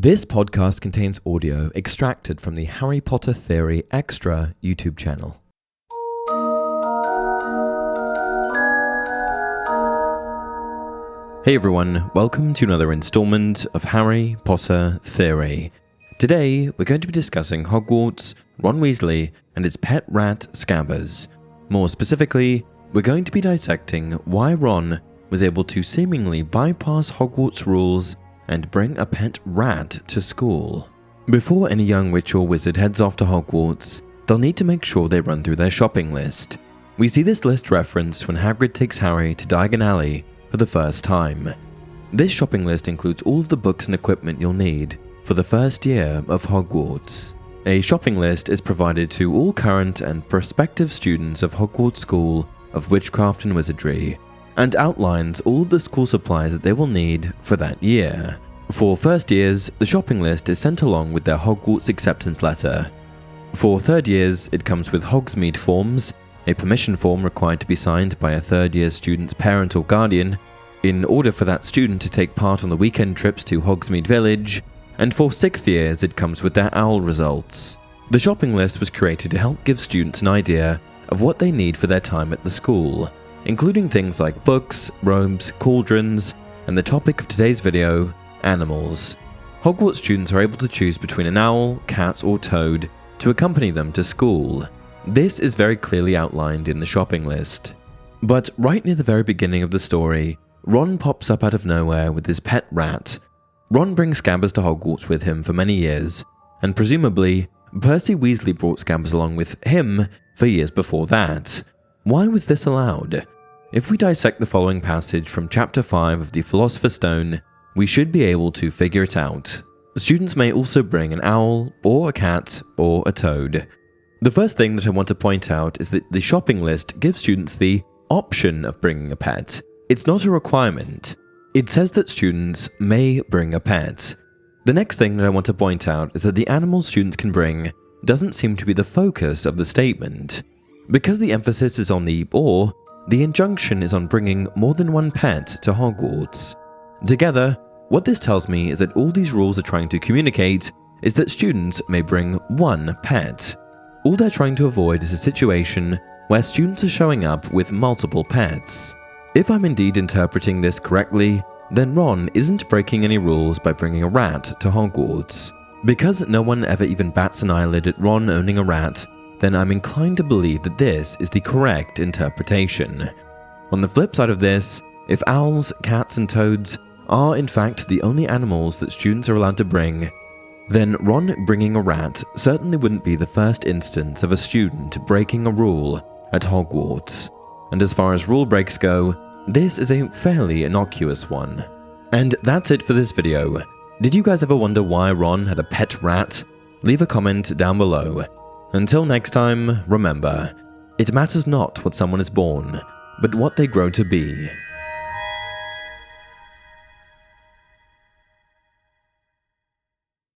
This podcast contains audio extracted from the Harry Potter Theory Extra YouTube channel. Hey everyone, welcome to another installment of Harry Potter Theory. Today, we're going to be discussing Hogwarts, Ron Weasley, and his pet rat Scabbers. More specifically, we're going to be dissecting why Ron was able to seemingly bypass Hogwarts rules and bring a pet rat to school. Before any young witch or wizard heads off to Hogwarts, they'll need to make sure they run through their shopping list. We see this list referenced when Hagrid takes Harry to Diagon Alley for the first time. This shopping list includes all of the books and equipment you'll need for the first year of Hogwarts. A shopping list is provided to all current and prospective students of Hogwarts School of Witchcraft and Wizardry and outlines all the school supplies that they will need for that year. For first years, the shopping list is sent along with their Hogwarts acceptance letter. For third years, it comes with Hogsmeade forms, a permission form required to be signed by a third year student's parent or guardian, in order for that student to take part on the weekend trips to Hogsmeade Village, and for sixth years, it comes with their OWL results. The shopping list was created to help give students an idea of what they need for their time at the school, including things like books, robes, cauldrons, and the topic of today's video, animals. Hogwarts students are able to choose between an owl, cat, or toad to accompany them to school. This is very clearly outlined in the shopping list. But right near the very beginning of the story, Ron pops up out of nowhere with his pet rat. Ron brings Scabbers to Hogwarts with him for many years, and presumably, Percy Weasley brought Scabbers along with him for years before that. Why was this allowed? If we dissect the following passage from chapter 5 of the Philosopher's Stone, we should be able to figure it out. Students may also bring an owl, or a cat, or a toad. The first thing that I want to point out is that the shopping list gives students the option of bringing a pet. It's not a requirement. It says that students may bring a pet. The next thing that I want to point out is that the animals students can bring doesn't seem to be the focus of the statement. Because the emphasis is on the or, the injunction is on bringing more than one pet to Hogwarts. Together, what this tells me is that all these rules are trying to communicate is that students may bring one pet. All they're trying to avoid is a situation where students are showing up with multiple pets. If I'm indeed interpreting this correctly, then Ron isn't breaking any rules by bringing a rat to Hogwarts. Because no one ever even bats an eyelid at Ron owning a rat, then I'm inclined to believe that this is the correct interpretation. On the flip side of this, if owls, cats, and toads are in fact the only animals that students are allowed to bring, then Ron bringing a rat certainly wouldn't be the first instance of a student breaking a rule at Hogwarts. And as far as rule breaks go, this is a fairly innocuous one. And that's it for this video. Did you guys ever wonder why Ron had a pet rat? Leave a comment down below. Until next time, remember, it matters not what someone is born, but what they grow to be.